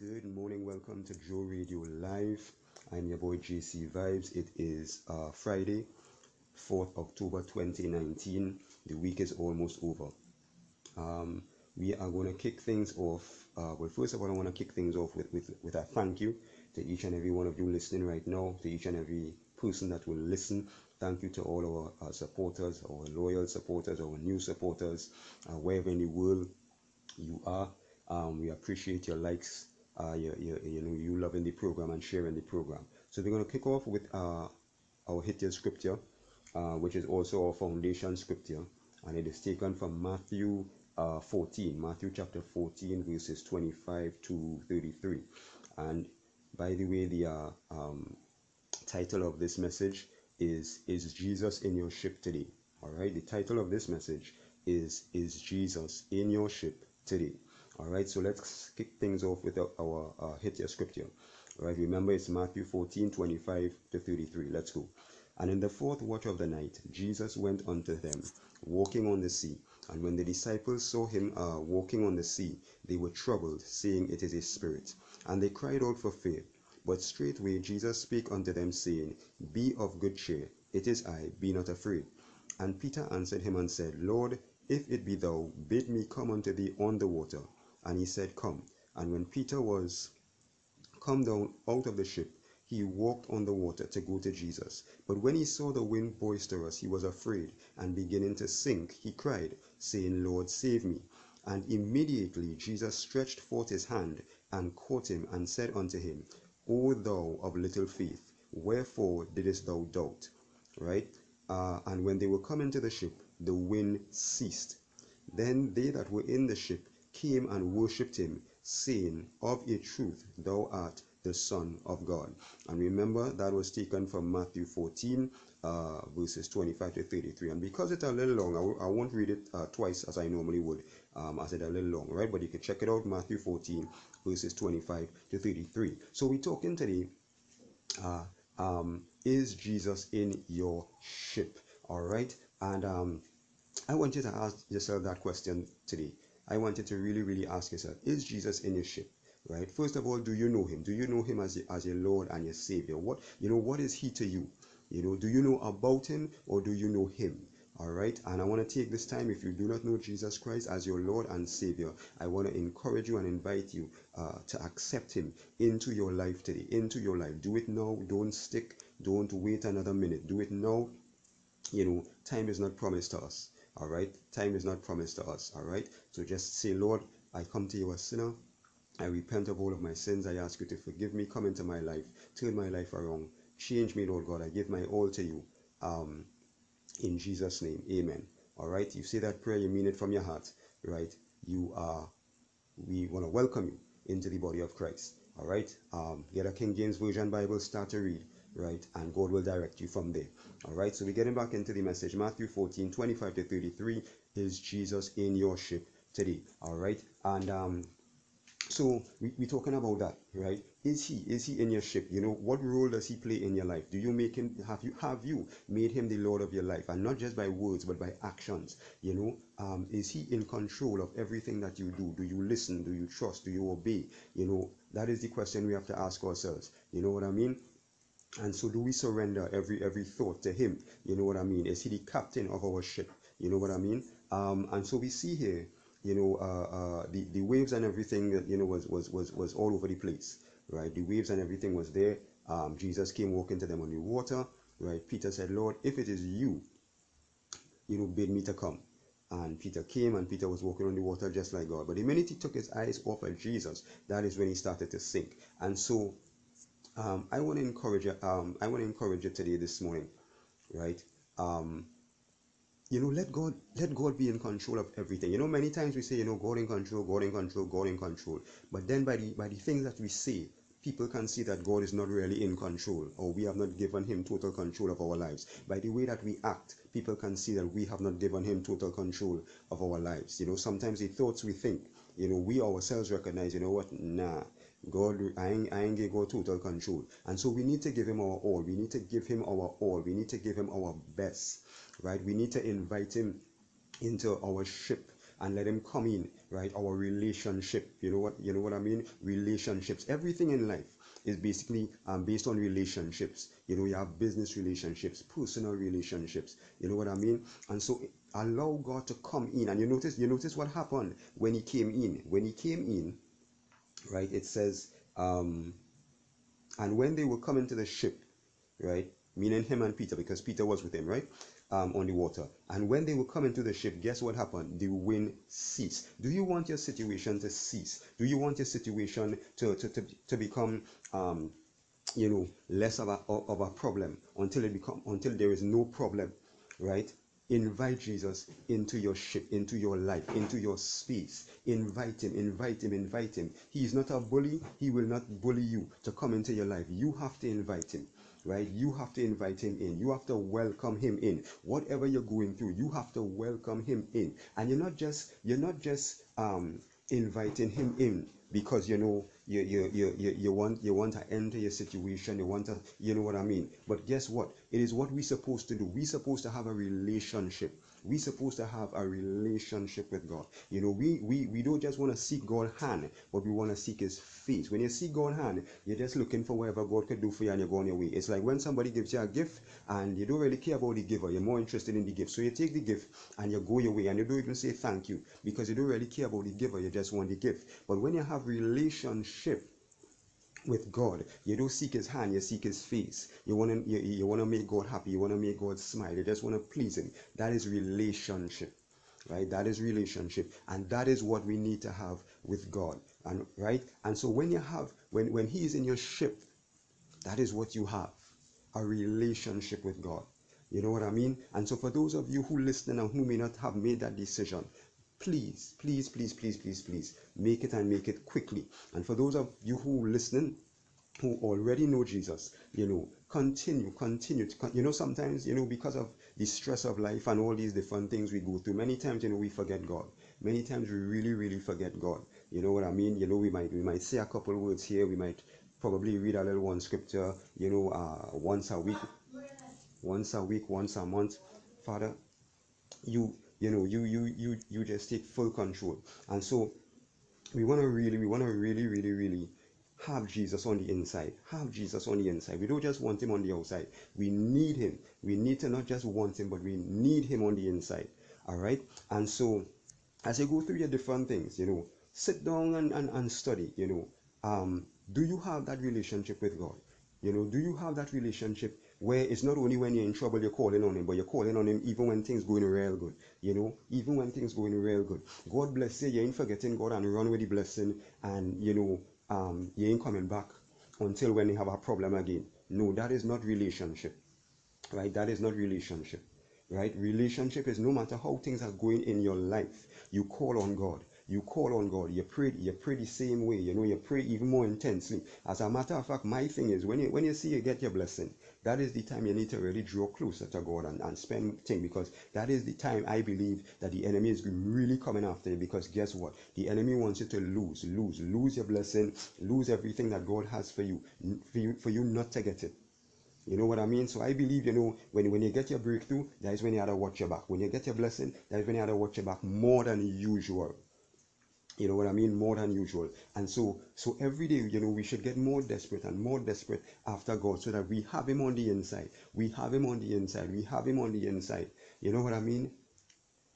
Good morning, welcome to Jo Radio Live. I'm your boy JC Vibes. It is uh, Friday, 4th October 2019. The week is almost over. Um, we are going to kick things off. Uh, well, first of all, I want to kick things off with, with, with a thank you to each and every one of you listening right now, to each and every person that will listen. Thank you to all our, our supporters, our loyal supporters, our new supporters, uh, wherever in the world you are. Um, we appreciate your likes, uh, your, your, you know, you loving the program and sharing the program. So we're going to kick off with uh, our hit scripture, uh, which is also our foundation scripture, and it is taken from Matthew uh, 14, Matthew chapter 14, verses 25 to 33. And by the way, the uh, um, title of this message is Is Jesus in your ship today? All right, the title of this message is Is Jesus in your ship today? All right, so let's kick things off with our, uh, hit your scripture. All right, remember it's Matthew 14 25 to 33. Let's go. And in the fourth watch of the night, Jesus went unto them, walking on the sea. And when the disciples saw him uh, walking on the sea, they were troubled, saying, It is a spirit. And they cried out for fear. But straightway Jesus spake unto them, saying, Be of good cheer, it is I, be not afraid. And Peter answered him and said, Lord, if it be thou, bid me come unto thee on the water. And he said, Come. And when Peter was come down out of the ship, he walked on the water to go to Jesus. But when he saw the wind boisterous, he was afraid, and beginning to sink, he cried, saying, Lord, save me. And immediately Jesus stretched forth his hand and caught him, and said unto him, O thou of little faith, wherefore didst thou doubt? Right? Uh, and when they were come into the ship, the wind ceased. Then they that were in the ship came and worshipped him, saying, Of a truth, thou art the Son of God. And remember, that was taken from Matthew 14, uh, verses 25 to 33. And because it's a little long, I w- I won't read it uh, twice as I normally would, um, as it's a little long, right? But you can check it out, Matthew 14, verses 25 to 33. So we're talking today, uh, um, is Jesus in your ship? All right? And um, I want you to ask yourself that question today. I want you to really, really ask yourself, is Jesus in your ship? Right? First of all, do you know him? Do you know him as, as your Lord and your Savior? What you know, what is he to you? You know, do you know about him or do you know him? All right, and I want to take this time. If you do not know Jesus Christ as your Lord and Savior, I want to encourage you and invite you uh, to accept Him into your life today. Into your life. Do it now. Don't stick. Don't wait another minute. Do it now. You know, time is not promised to us. All right, time is not promised to us. All right, so just say, Lord, I come to you a sinner. I repent of all of my sins. I ask you to forgive me. Come into my life. Turn my life around. Change me, Lord God. I give my all to you. Um, in Jesus' name, amen. All right, you say that prayer, you mean it from your heart, right? You are, we want to welcome you into the body of Christ. All right, um, get a King James Version Bible, start to read, right? And God will direct you from there. All right, so we're getting back into the message. Matthew 14 25 to 33 is Jesus in your ship today. All right, and um, so we, we're talking about that right? Is he is he in your ship? You know what role does he play in your life? Do you make him have you have you made him the lord of your life? And not just by words but by actions you know? Um, is he in control of everything that you do? Do you listen? Do you trust? Do you obey? You know that is the question we have to ask ourselves. You know what i mean and so do we surrender every every thought to him you know what i mean is he the captain of our ship you know what i mean um, and so we see here you know, uh, uh, the the waves and everything, that you know, was was was was all over the place, right? The waves and everything was there. Um, Jesus came walking to them on the water, right? Peter said, "Lord, if it is you, you know, bid me to come." And Peter came, and Peter was walking on the water just like God. But the minute he took his eyes off of Jesus, that is when he started to sink. And so, um, I want to encourage you. Um, I want to encourage you today, this morning, right? Um, you know let god let god be in control of everything you know many times we say you know god in control god in control god in control but then by the by the things that we say people can see that god is not really in control or we have not given him total control of our lives by the way that we act people can see that we have not given him total control of our lives you know sometimes the thoughts we think you know we ourselves recognize you know what nah God, I ain't, I ain't give God total control. And so we need to give him our all. We need to give him our all. We need to give him our best, right? We need to invite him into our ship and let him come in, right? Our relationship. You know what you know what I mean? Relationships. Everything in life is basically um, based on relationships. You know, you have business relationships, personal relationships. You know what I mean? And so allow God to come in. And you notice, you notice what happened when he came in. When he came in, right? It says, um, and when they were coming to the ship, right? Meaning him and Peter, because Peter was with him, right? Um, on the water. And when they were coming to the ship, guess what happened? The wind ceased. Do you want your situation to cease? Do you want your situation to, to, to, to become um, you know, less of a, of a problem until it become until there is no problem, right? Invite Jesus into your ship, into your life, into your space. Invite him, invite him, invite him. He is not a bully. He will not bully you to come into your life. You have to invite him right you have to invite him in you have to welcome him in whatever you're going through you have to welcome him in and you're not just you're not just um inviting him in because you know you, you, you, you, you want you want to enter your situation you want to you know what i mean? But guess what? It is what we're supposed to do. We're supposed to have a relationship we're supposed to have a relationship with God. You know, we we, we don't just want to seek God's hand, but we want to seek his face. When you seek God's hand, you're just looking for whatever God could do for you and you're going your way. It's like when somebody gives you a gift and you don't really care about the giver, you're more interested in the gift. So you take the gift and you go your way and you don't even say thank you because you don't really care about the giver, you just want the gift. But when you have relationship with God. You don't seek his hand, you seek his face. You want to you, you want to make God happy, you want to make God smile. You just want to please him. That is relationship. Right? That is relationship. And that is what we need to have with God. And right? And so when you have when when he is in your ship, that is what you have. A relationship with God. You know what I mean? And so for those of you who listen and who may not have made that decision, please, please, please, please, please, please make it and make it quickly. And for those of you who listening, who already know Jesus, you know, continue, continue. To, you know, sometimes, you know, because of the stress of life and all these different things we go through, many times, you know, we forget God. Many times we really, really forget God. You know what I mean? You know, we might we might say a couple words here. We might probably read a little one scripture. You know, uh, once a week, once a week, once a month. Father, you you know you you you you just take full control. And so we want to really we want to really really really have jesus on the inside have jesus on the inside. We don't just want him on the outside. We need him. We need to not just want him but we need him on the inside all right and so as you go through your different things you know sit down and, and, and study you know um do you have that relationship with god you know do you have that relationship where it's not only when you're in trouble you're calling on him, but you're calling on him even when things going real good. You know, even when things going real good. God bless you, you ain't forgetting God and run with the blessing and you know, um, you ain't coming back until when you have a problem again. No, that is not relationship. Right? That is not relationship. Right? Relationship is no matter how things are going in your life, you call on God you call on God, you pray, you pray the same way, you know, you pray even more intensely. As a matter of fact, my thing is when you when you see you get your blessing, that is the time you need to really draw closer to God and, and spend thing because that is the time I believe that the enemy is really coming after you because guess what? The enemy wants you to lose, lose, lose your blessing, lose everything that God has for you, for you, for you not to get it. You know what I mean? So I believe, you know, when, when you get your breakthrough, that is when you have to watch your back. When you get your blessing, that is when you have to watch your back more than usual you know what i mean? More than usual. And so so every day you know we should get more desperate and more desperate after god so that we have him on the inside. We have him on the inside. We have him on the inside. You know what i mean?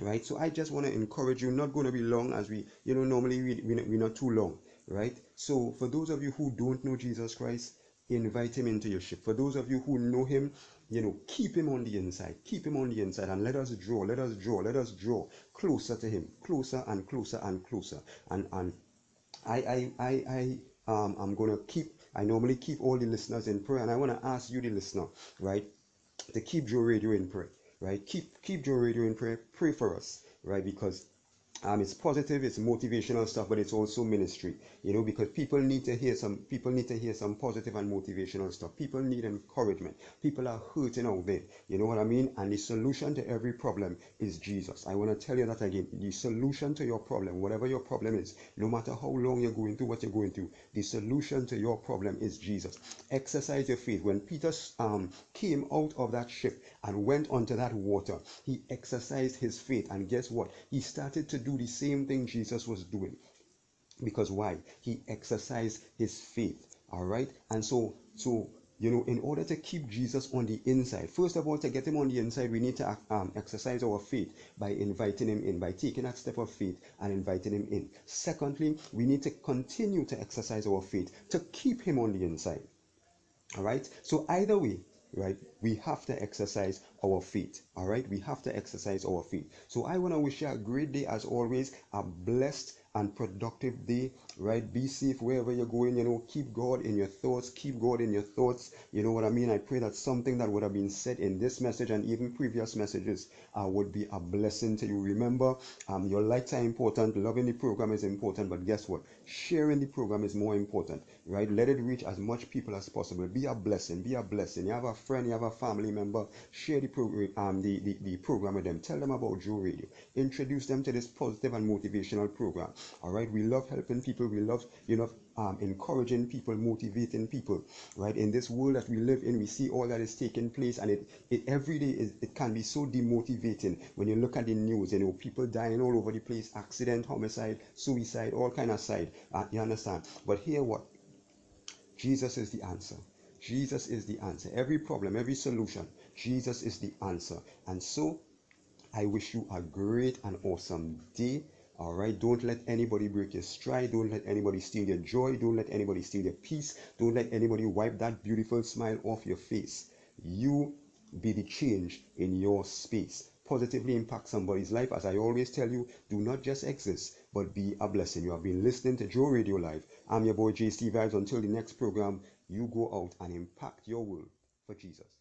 Right? So i just want to encourage you not going to be long as we you know normally we, we, we're not too long. Right? So for those of you who don't know jesus christ invite him into your ship. For those of you who know him you know, keep him on the inside, keep him on the inside, and let us draw, let us draw, let us draw closer to him, closer and closer and closer. And and I I I, I um I'm gonna keep I normally keep all the listeners in prayer, and I want to ask you, the listener, right, to keep Jo Radio in prayer, right? Keep keep Jo Radio in prayer, pray for us, right? Because um, it's positive, it's motivational stuff, but it's also ministry, you know, because people need to hear some people need to hear some positive and motivational stuff. People need encouragement. People are hurting out there, you know what I mean? And the solution to every problem is Jesus. I want to tell you that again. The solution to your problem, whatever your problem is, no matter how long you're going through what you're going through, the solution to your problem is Jesus. Exercise your faith. When Peter um, came out of that ship and went onto that water, he exercised his faith, and guess what? He started to do the same thing Jesus was doing. Because why? He exercised his faith. All right. And so, so you know, in order to keep Jesus on the inside, first of all, to get him on the inside, we need to um, exercise our faith by inviting him in, by taking that step of faith and inviting him in. Secondly, we need to continue to exercise our faith to keep him on the inside. All right. So either way, right, we have to exercise our faith. All right. We have to exercise our faith. So I want to wish you a great day as always, a blessed and productive day, right? Be safe wherever you're going, you know, keep God in your thoughts, keep God in your thoughts. You know what I mean? I pray that something that would have been said in this message and even previous messages uh, would be a blessing to you. Remember, um, your likes are important, loving the program is important, but guess what? Sharing the program is more important, right? Let it reach as much people as possible. Be a blessing, be a blessing. You have a friend, you have a family member, share the program, um, the, the, the program with them. Tell them about Jo Radio. Introduce them to this positive and motivational program. All right, we love helping people. We love, you know, um, encouraging people, motivating people. Right in this world that we live in, we see all that is taking place, and it, it every day is, it can be so demotivating when you look at the news. You know, people dying all over the place, accident, homicide, suicide, all kind of side. Uh, you understand? But here, what? Jesus is the answer. Jesus is the answer. Every problem, every solution, Jesus is the answer. And so, I wish you a great and awesome day. All right, don't let anybody break your stride. Don't let anybody steal your joy. Don't let anybody steal your peace. Don't let anybody wipe that beautiful smile off your face. You be the change in your space. Positively impact somebody's life. As I always tell you, do not just exist, but be a blessing. You have been listening to Jo Radio Live. I'm your boy JC Vibes. Until the next program, you go out and impact your world for Jesus.